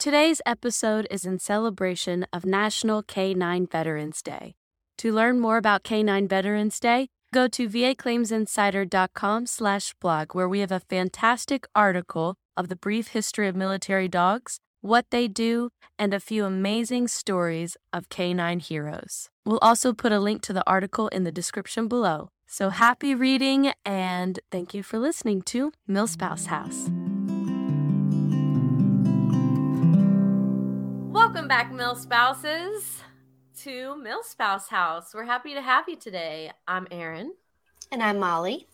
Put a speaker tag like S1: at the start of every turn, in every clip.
S1: Today's episode is in celebration of National K9 Veterans Day. To learn more about K9 Veterans Day, go to vaclaimsinsider.com slash blog where we have a fantastic article of the brief history of military dogs, what they do, and a few amazing stories of K9 heroes. We'll also put a link to the article in the description below. So happy reading and thank you for listening to Milspouse House. Back, MilSpouses, to Milspouse House. We're happy to have you today. I'm Erin.
S2: And I'm Molly.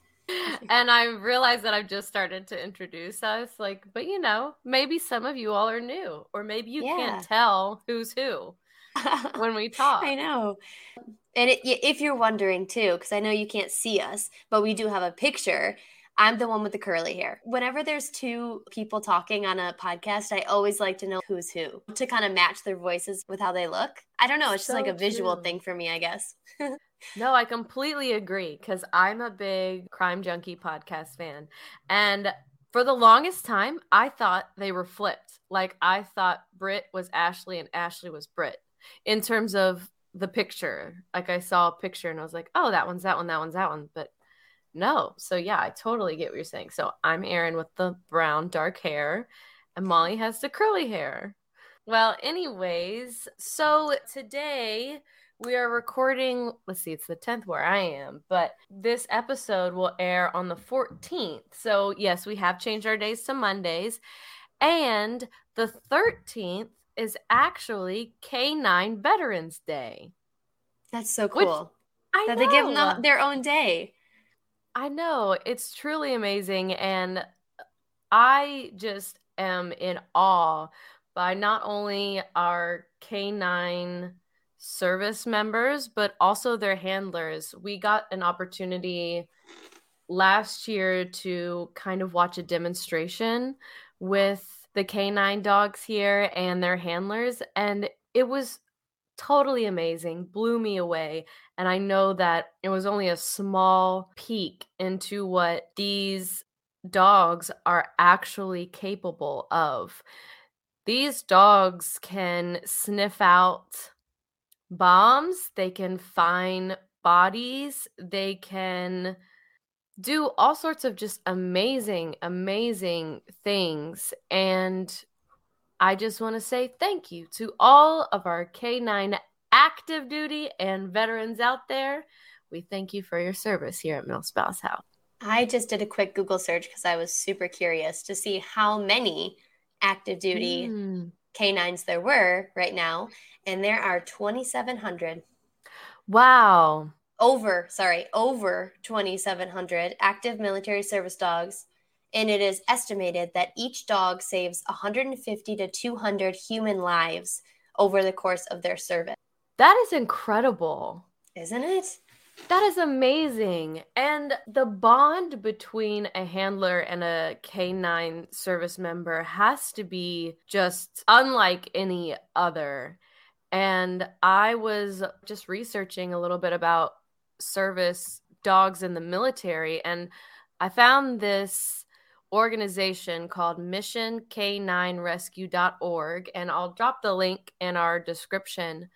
S1: and I realize that I've just started to introduce us, like, but you know, maybe some of you all are new, or maybe you yeah. can't tell who's who when we talk.
S2: I know. And it, if you're wondering too, because I know you can't see us, but we do have a picture. I'm the one with the curly hair. Whenever there's two people talking on a podcast, I always like to know who's who to kind of match their voices with how they look. I don't know. It's so just like a visual thing for me, I guess.
S1: no, I completely agree because I'm a big crime junkie podcast fan. And for the longest time, I thought they were flipped. Like I thought Britt was Ashley and Ashley was Britt in terms of the picture. Like I saw a picture and I was like, oh, that one's that one, that one's that one. But no. So yeah, I totally get what you're saying. So I'm Erin with the brown dark hair, and Molly has the curly hair. Well, anyways, so today we are recording, let's see, it's the 10th where I am, but this episode will air on the 14th. So, yes, we have changed our days to Mondays. And the 13th is actually K9 Veterans Day.
S2: That's so cool. that they give them their own day.
S1: I know it's truly amazing. And I just am in awe by not only our K9 service members, but also their handlers. We got an opportunity last year to kind of watch a demonstration with the K9 dogs here and their handlers. And it was totally amazing, blew me away. And I know that it was only a small peek into what these dogs are actually capable of. These dogs can sniff out bombs, they can find bodies, they can do all sorts of just amazing, amazing things. And I just want to say thank you to all of our K9 active duty and veterans out there. We thank you for your service here at Milspouse House.
S2: I just did a quick Google search because I was super curious to see how many active duty mm. canines there were right now. And there are 2,700.
S1: Wow.
S2: Over, sorry, over 2,700 active military service dogs and it is estimated that each dog saves 150 to 200 human lives over the course of their service.
S1: That is incredible.
S2: Isn't it?
S1: That is amazing. And the bond between a handler and a canine service member has to be just unlike any other. And I was just researching a little bit about service dogs in the military, and I found this organization called missionk9rescue.org and I'll drop the link in our description.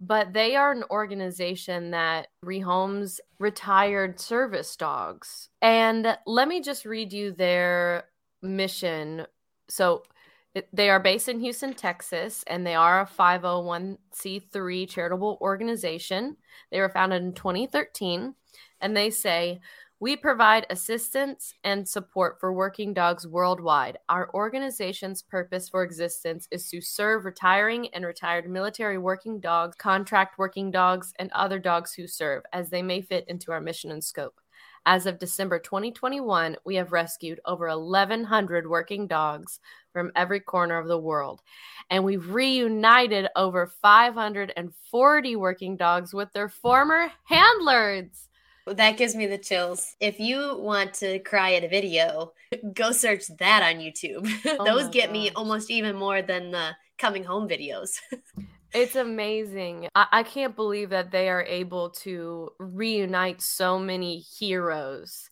S1: But they are an organization that rehomes retired service dogs. And let me just read you their mission. So they are based in Houston, Texas, and they are a 501c3 charitable organization. They were founded in 2013, and they say, we provide assistance and support for working dogs worldwide. Our organization's purpose for existence is to serve retiring and retired military working dogs, contract working dogs, and other dogs who serve as they may fit into our mission and scope. As of December 2021, we have rescued over 1,100 working dogs from every corner of the world. And we've reunited over 540 working dogs with their former handlers.
S2: That gives me the chills. If you want to cry at a video, go search that on YouTube. Oh Those get gosh. me almost even more than the coming home videos.
S1: it's amazing. I-, I can't believe that they are able to reunite so many heroes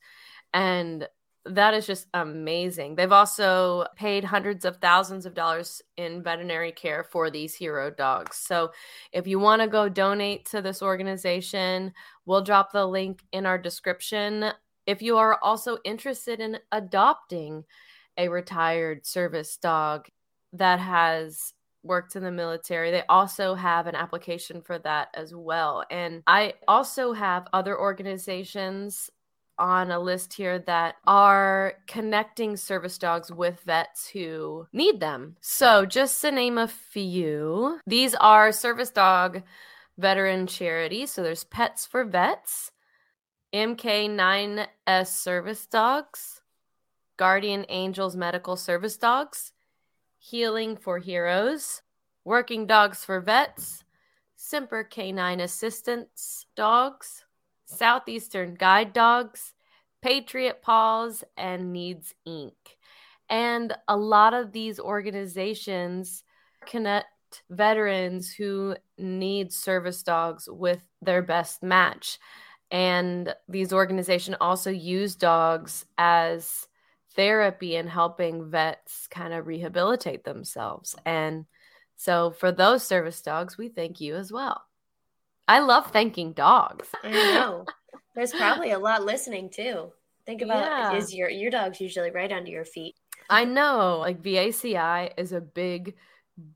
S1: and that is just amazing. They've also paid hundreds of thousands of dollars in veterinary care for these hero dogs. So if you want to go donate to this organization, we'll drop the link in our description. If you are also interested in adopting a retired service dog that has worked in the military, they also have an application for that as well. And I also have other organizations on a list here that are connecting service dogs with vets who need them. So, just to name a few, these are service dog veteran charities. So, there's Pets for Vets, MK9S Service Dogs, Guardian Angels Medical Service Dogs, Healing for Heroes, Working Dogs for Vets, Semper K9 Assistance Dogs, Southeastern Guide Dogs, Patriot Paws, and NEADS Inc. And a lot of these organizations connect veterans who need service dogs with their best match. And these organizations also use dogs as therapy and helping vets kind of rehabilitate themselves. And so for those service dogs, we thank you as well. I love thanking dogs.
S2: I know. There's probably a lot listening too. Think about yeah. is your your dog's usually right under your feet.
S1: I know. Like VACI is a big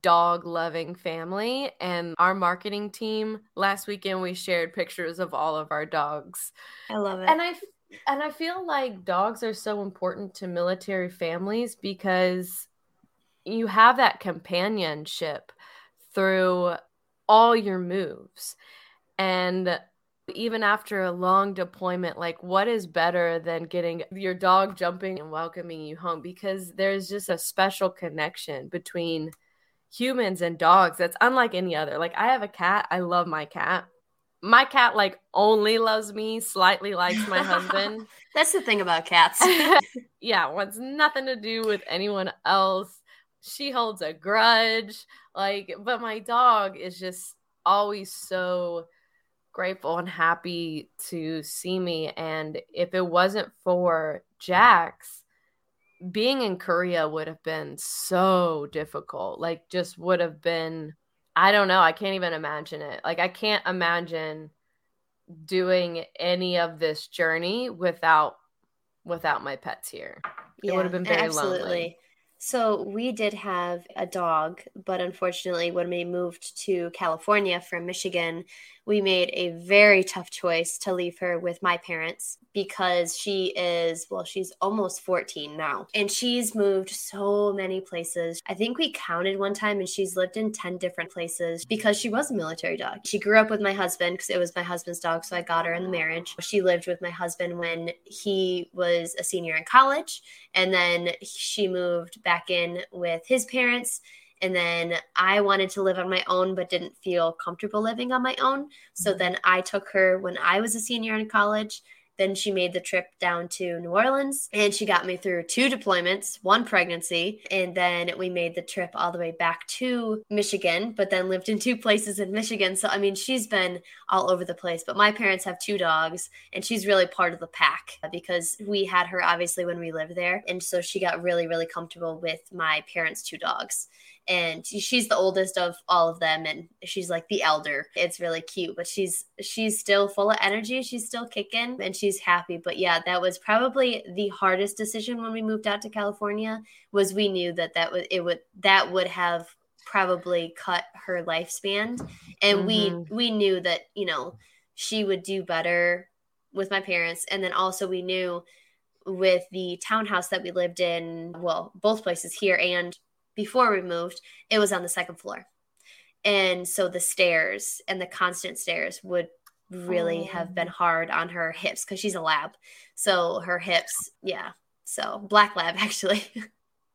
S1: dog loving family and our marketing team last weekend we shared pictures of all of our dogs.
S2: I love it.
S1: And I and I feel like dogs are so important to military families because you have that companionship through all your moves. And even after a long deployment, like what is better than getting your dog jumping and welcoming you home? Because there's just a special connection between humans and dogs that's unlike any other. Like I have a cat, I love my cat. My cat like only loves me, slightly likes my husband.
S2: that's the thing about cats.
S1: yeah, wants nothing to do with anyone else. She holds a grudge. Like, but my dog is just always so grateful and happy to see me. And if it wasn't for Jax, being in Korea would have been so difficult. Like, just would have been, I don't know. I can't even imagine it. Like, I can't imagine doing any of this journey without without my pets here. It yeah, would have been very absolutely. lonely.
S2: So we did have a dog, but unfortunately, when we moved to California from Michigan, we made a very tough choice to leave her with my parents because she is, well, she's almost 14 now. And she's moved so many places. I think we counted one time and she's lived in 10 different places because she was a military dog. She grew up with my husband because it was my husband's dog. So I got her in the marriage. She lived with my husband when he was a senior in college. And then she moved back in with his parents and then I wanted to live on my own, but didn't feel comfortable living on my own. So mm-hmm. then I took her when I was a senior in college. Then she made the trip down to New Orleans and she got me through two deployments, one pregnancy, and then we made the trip all the way back to Michigan, but then lived in two places in Michigan. So, I mean, she's been all over the place. But my parents have two dogs and she's really part of the pack because we had her obviously when we lived there. And so she got really, really comfortable with my parents' two dogs and she's the oldest of all of them and she's like the elder. It's really cute but she's she's still full of energy she's still kicking and she's happy. But yeah that was probably the hardest decision when we moved out to california was we knew that that would it would that would have probably cut her lifespan. And mm-hmm. we we knew that you know she would do better with my parents. And then also we knew with the townhouse that we lived in well both places here and before we moved, it was on the second floor. And so the stairs and the constant stairs would really oh. have been oh. hard on her hips because she's a lab. So her hips, yeah. So black lab actually.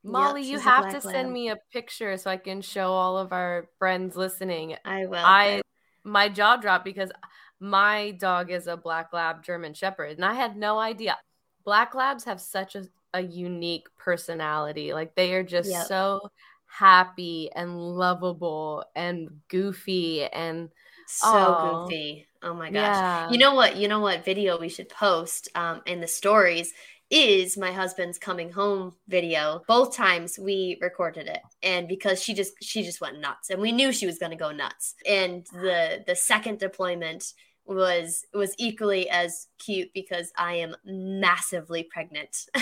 S1: Molly, yep, you have to send me a picture so I can show all of our friends listening.
S2: I will.
S1: I my jaw dropped because my dog is a black lab German shepherd and I had no idea. Black labs have such a a unique personality. Like they are just yep. so happy and lovable and goofy and
S2: so goofy. Oh my gosh. Yeah. You know what? You know what video we should post um, in the stories is my husband's coming home video. Both times we recorded it. And because she just she just went nuts and we knew she was going to go nuts. And the the second deployment was was equally as cute because I am massively pregnant.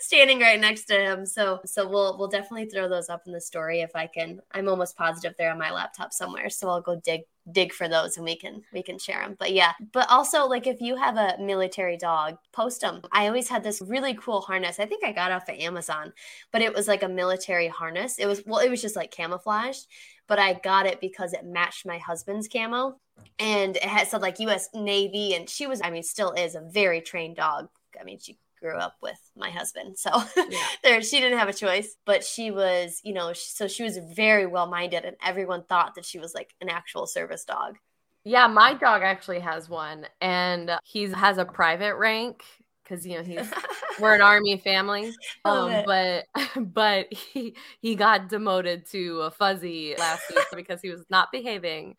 S2: standing right next to him. So so we'll we'll definitely throw those up in the story if I can. I'm almost positive they're on my laptop somewhere. So I'll go dig dig for those and we can we can share them but yeah but also like if you have a military dog post them i always had this really cool harness i think i got off of amazon but it was like a military harness it was well it was just like camouflaged but i got it because it matched my husband's camo and it had said like us navy and she was i mean still is a very trained dog i mean she grew up with my husband. So yeah. there, she didn't have a choice, but she was, you know, so she was very well minded, and everyone thought that she was like an actual service dog.
S1: Yeah, my dog actually has one, and he has a private rank because you know he's we're an army family. Um, but but he he got demoted to a fuzzy last week because he was not behaving.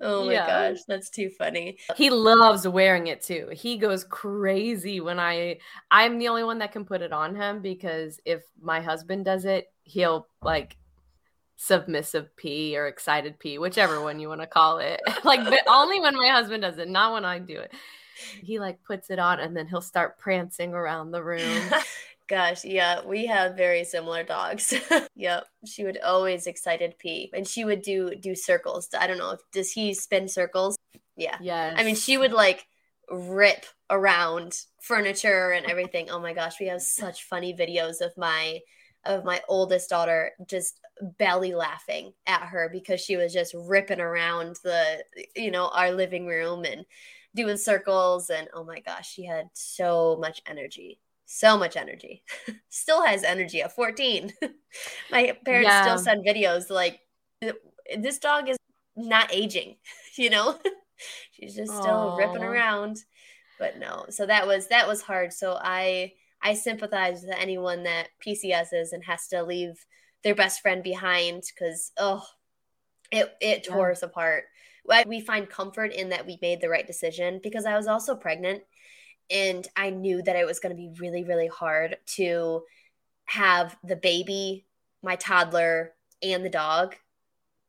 S2: Oh my yeah. gosh, that's too funny.
S1: He loves wearing it too. He goes crazy when I I'm the only one that can put it on him because if my husband does it, he'll like submissive pee or excited pee, whichever one you want to call it. like but only when my husband does it, not when I do it he like puts it on and then he'll start prancing around the room.
S2: Gosh, yeah, we have very similar dogs. yep, she would always excited pee, and she would do do circles. I don't know if does he spin circles? Yeah,
S1: yeah.
S2: I mean, she would like rip around furniture and everything. Oh my gosh, we have such funny videos of my of my oldest daughter just belly laughing at her because she was just ripping around the you know our living room and doing circles and oh my gosh she had so much energy so much energy. Still has energy at 14 my parents yeah. still send videos like this dog is not aging you know? She's just still ripping around. But no so that was that was hard. So i i sympathize with anyone that pcss and has to leave their best friend behind because oh it it yeah. tore us apart we find comfort in that we made the right decision because I was also pregnant and I knew that it was going to be really, really hard to have the baby, my toddler, and the dog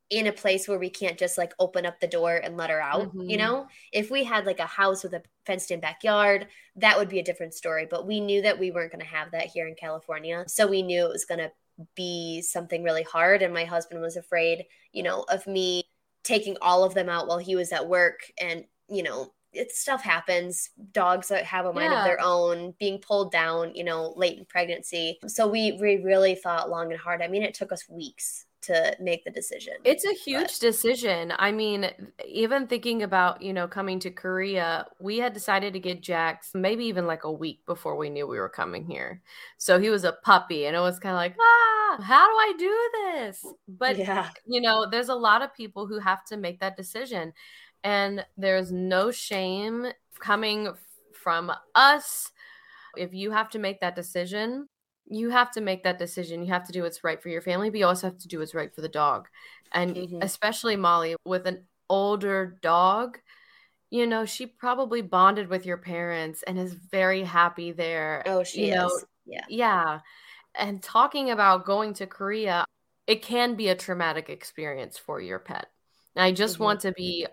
S2: in a place where we can't just like open up the door and let her out. Mm-hmm. You know, if we had like a house with a fenced in backyard, that would be a different story. But we knew that we weren't going to have that here in California. So we knew it was going to be something really hard. And my husband was afraid, you know, of me taking all of them out while he was at work and you know it stuff happens dogs that have a mind yeah. of their own being pulled down you know late in pregnancy so we, we really thought long and hard i mean it took us weeks to make the decision.
S1: It's a huge but. decision. I mean, even thinking about, you know, coming to Korea, we had decided to get Jax maybe even like a week before we knew we were coming here. So he was a puppy and it was kind of like, ah, how do I do this? But, yeah. you know, there's a lot of people who have to make that decision. And there's no shame coming from us. If you have to make that decision, you have to make that decision. You have to do what's right for your family, but you also have to do what's right for the dog. And mm-hmm. especially Molly, with an older dog, you know, she probably bonded with your parents and is very happy there.
S2: Oh, she
S1: you
S2: is.
S1: Know,
S2: yeah.
S1: Yeah. And talking about going to Korea, it can be a traumatic experience for your pet. And I just mm-hmm. want to be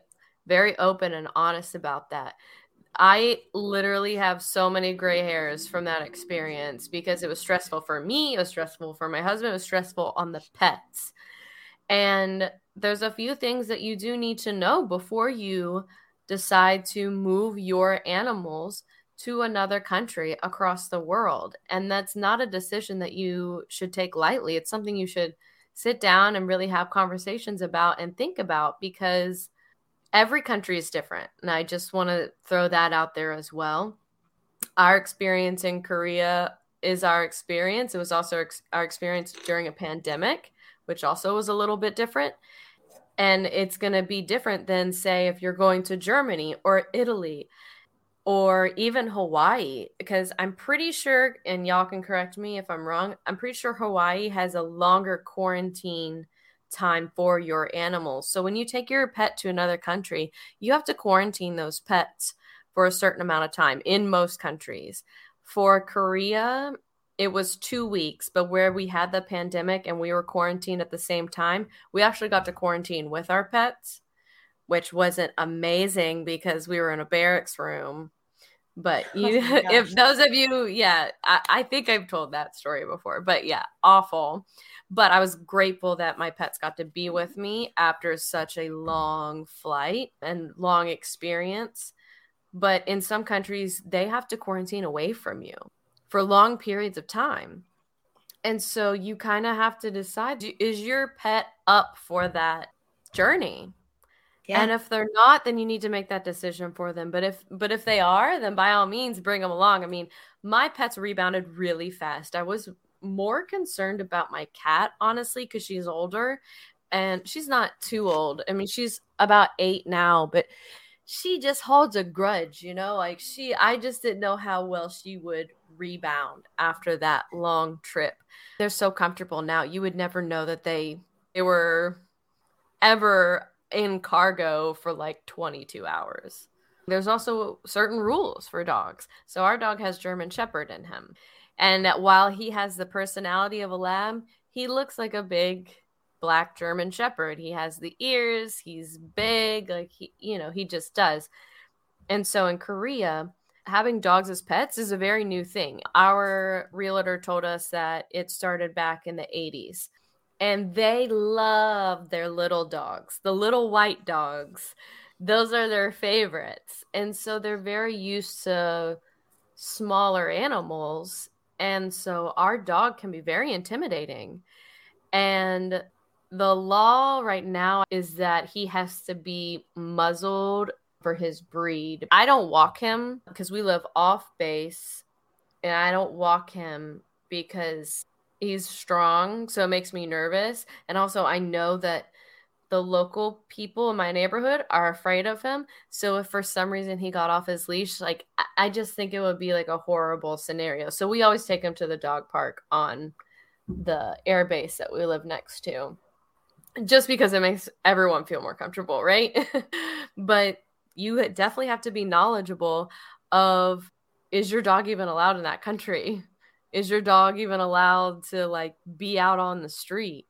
S1: very open and honest about that. I literally have so many gray hairs from that experience because it was stressful for me, it was stressful for my husband, it was stressful on the pets. And there's a few things that you do need to know before you decide to move your animals to another country across the world. And that's not a decision that you should take lightly. It's something you should sit down and really have conversations about and think about because every country is different. And I just want to throw that out there as well. Our experience in Korea is our experience. It was also our experience during a pandemic, which also was a little bit different. And it's going to be different than, say, if you're going to Germany or Italy or even Hawaii, because I'm pretty sure, and y'all can correct me if I'm wrong, I'm pretty sure Hawaii has a longer quarantine time for your animals. So when you take your pet to another country, you have to quarantine those pets for a certain amount of time in most countries For Korea, it was two weeks, but where we had the pandemic and we were quarantined at the same time, we actually got to quarantine with our pets, which wasn't amazing because we were in a barracks room. But oh you, oh if those of you, yeah, I, I think I've told that story before, but yeah, awful. But I was grateful that my pets got to be with me after such a long flight and long experience. But in some countries, they have to quarantine away from you for long periods of time. And so you kind of have to decide is your pet up for that journey? Yeah. And if they're not, then you need to make that decision for them. But if but if they are, then by all means bring them along. I mean, my pets rebounded really fast. I was more concerned about my cat honestly cuz she's older and she's not too old. I mean, she's about 8 now, but she just holds a grudge, you know? Like she I just didn't know how well she would rebound after that long trip. They're so comfortable now. You would never know that they they were ever in cargo for like 22 hours. There's also certain rules for dogs. So our dog has German Shepherd in him. And while he has the personality of a lab, he looks like a big black German Shepherd. He has the ears, he's big, like he, you know, he just does. And so in Korea, having dogs as pets is a very new thing. Our realtor told us that it started back in the 80s and they love their little dogs, the little white dogs. Those are their favorites. And so they're very used to smaller animals. And so our dog can be very intimidating. And the law right now is that he has to be muzzled for his breed. I don't walk him because we live off base and I don't walk him because he's strong, so it makes me nervous. And also I know that the local people in my neighborhood are afraid of him. So if for some reason he got off his leash, like I just think it would be like a horrible scenario. So we always take him to the dog park on the air base that we live next to. Just because it makes everyone feel more comfortable, right? but you definitely have to be knowledgeable of is your dog even allowed in that country? Is your dog even allowed to like be out on the street?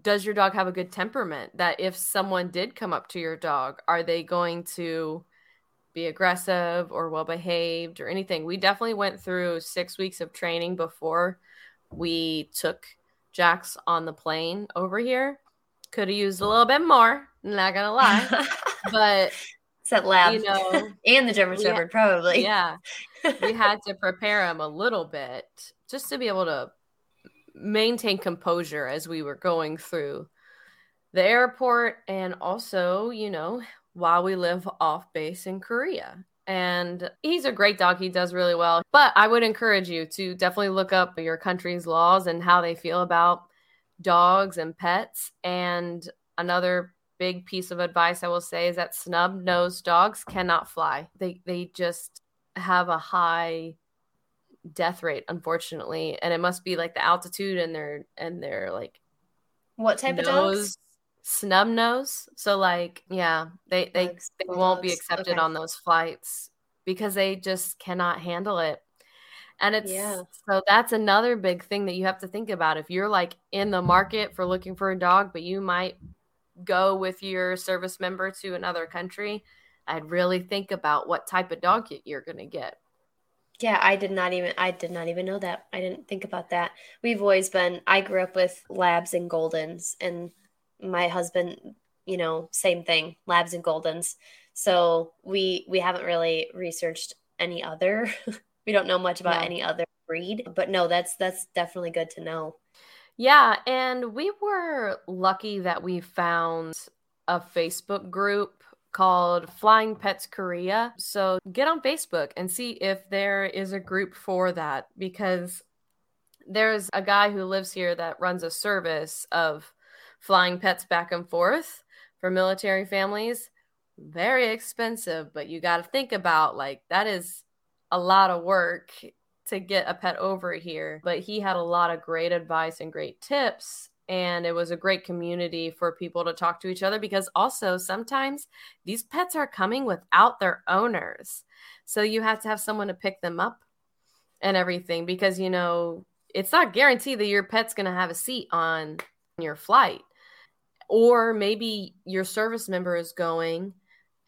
S1: Does your dog have a good temperament that if someone did come up to your dog, are they going to be aggressive or well behaved or anything? We definitely went through 6 weeks of training before we took Jax on the plane over here. Could have used a little bit more, not gonna lie. but
S2: Set lab, you know, and the German Shepherd, probably.
S1: Yeah, we had to prepare him a little bit just to be able to maintain composure as we were going through the airport, and also, you know, while we live off base in Korea. And he's a great dog. He does really well. But I would encourage you to definitely look up your country's laws and how they feel about dogs and pets. And another big piece of advice I will say is that snub nosed dogs cannot fly. They they just have a high death rate, unfortunately. And it must be like the altitude and their and their like
S2: what type nose, of dogs?
S1: Snub nose. So like yeah, they they, dogs, they won't be accepted okay. on those flights because they just cannot handle it. And it's yeah. so that's another big thing that you have to think about. If you're like in the market for looking for a dog, but you might go with your service member to another country, I'd really think about what type of dog you're going to get.
S2: Yeah, I did not even I did not even know that. I didn't think about that. We've always been I grew up with labs and goldens and my husband, you know, same thing, labs and goldens. So we we haven't really researched any other. we don't know much about no. any other breed, but no, that's that's definitely good to know.
S1: Yeah, and we were lucky that we found a Facebook group called Flying Pets Korea. So get on Facebook and see if there is a group for that because there's a guy who lives here that runs a service of flying pets back and forth for military families. Very expensive, but you got to think about like that is a lot of work to get a pet over here, but he had a lot of great advice and great tips. And it was a great community for people to talk to each other because also sometimes these pets are coming without their owners. So you have to have someone to pick them up and everything because you know it's not guaranteed that your pet's going to have a seat on your flight or maybe your service member is going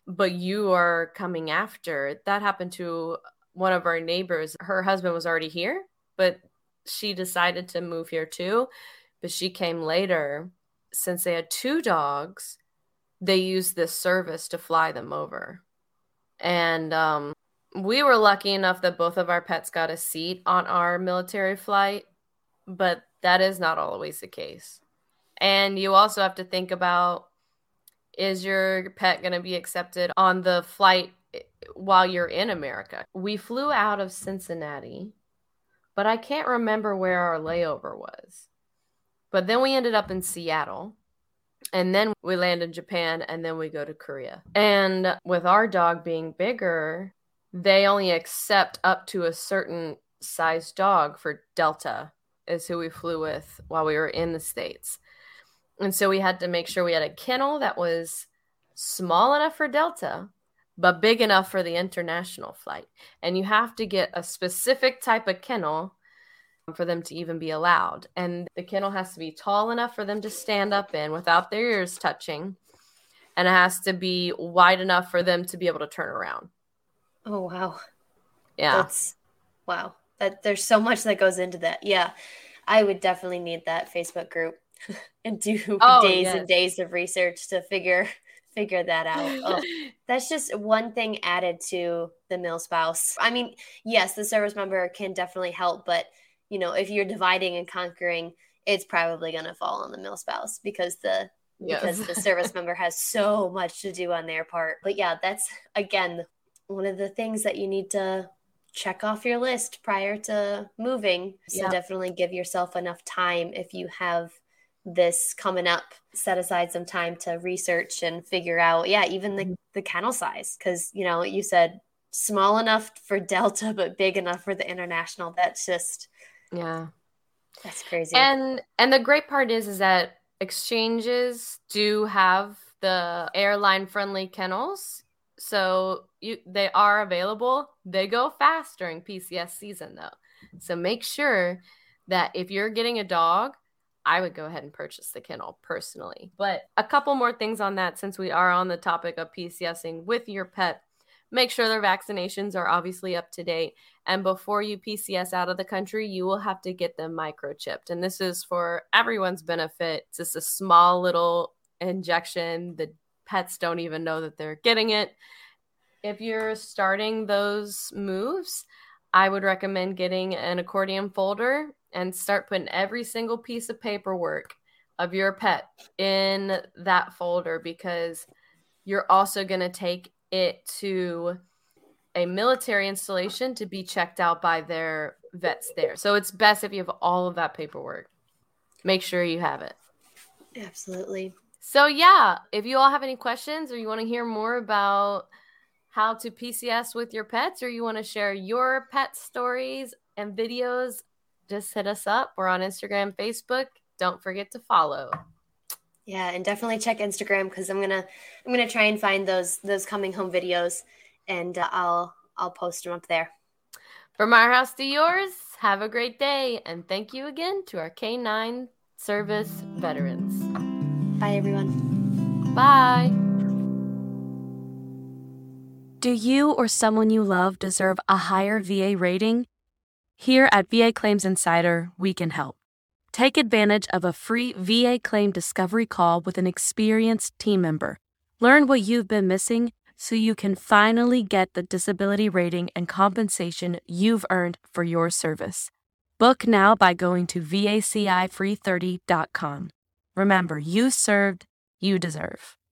S1: but you are coming after that happened to one of our neighbors her husband was already here but she decided to move here too. But she came later. Since they had two dogs they used this service to fly them over. And um, we were lucky enough that both of our pets got a seat on our military flight, but that is not always the case. And you also have to think about is your pet going to be accepted on the flight while you're in America? We flew out of Cincinnati, but I can't remember where our layover was. But then we ended up in Seattle. And then we land in Japan and then we go to Korea. And with our dog being bigger, they only accept up to a certain size dog for Delta, is who we flew with while we were in the States. And so we had to make sure we had a kennel that was small enough for Delta, but big enough for the international flight. And you have to get a specific type of kennel for them to even be allowed. And the kennel has to be tall enough for them to stand up in without their ears touching. And it has to be wide enough for them to be able to turn around.
S2: Oh wow.
S1: Yeah.
S2: That's wow. That there's so much that goes into that. Yeah. I would definitely need that Facebook group and do oh, days yes. and days of research to figure figure that out. Oh, that's just one thing added to the MilSpouse. I mean, yes, the service member can definitely help, but you know, if you're dividing and conquering, it's probably going to fall on the MilSpouse because the yes. because the service member has so much to do on their part. But yeah, that's again one of the things that you need to check off your list prior to moving. So yeah. definitely give yourself enough time if you have this coming up. Set aside some time to research and figure out, yeah, even the, mm-hmm. the kennel size. Cause, you know, you said small enough for Delta, but big enough for the international. That's just,
S1: yeah,
S2: that's crazy.
S1: And, and the great part is, is that exchanges do have the airline friendly kennels so you they are available. They go fast during PCS season though. So make sure that if you're getting a dog, I would go ahead and purchase the kennel personally. But a couple more things on that since we are on the topic of PCSing with your pet. Make sure their vaccinations are obviously up to date. And before you PCS out of the country, you will have to get them microchipped. And this is for everyone's benefit. It's just a small little injection. The pets don't even know that they're getting it. If you're starting those moves, I would recommend getting an accordion folder and start putting every single piece of paperwork of your pet in that folder because you're also going to take it to a military installation to be checked out by their vets there. So it's best if you have all of that paperwork. Make sure you have it.
S2: Absolutely.
S1: So yeah, if you all have any questions or you want to hear more about how to PCS with your pets or you want to share your pet stories and videos, just hit us up. We're on Instagram, Facebook. Don't forget to follow.
S2: Yeah, and definitely check Instagram because I'm gonna I'm gonna try and find those those coming home videos, and uh, I'll I'll post them up there.
S1: From our house to yours, have a great day, and thank you again to our K9 service veterans.
S2: Bye, everyone.
S1: Bye.
S3: Do you or someone you love deserve a higher VA rating? Here at VA Claims Insider, we can help. Take advantage of a free VA claim discovery call with an experienced team member. Learn what you've been missing so you can finally get the disability rating and compensation you've earned for your service. Book now by going to vacifree30.com. Remember, you served, you deserve.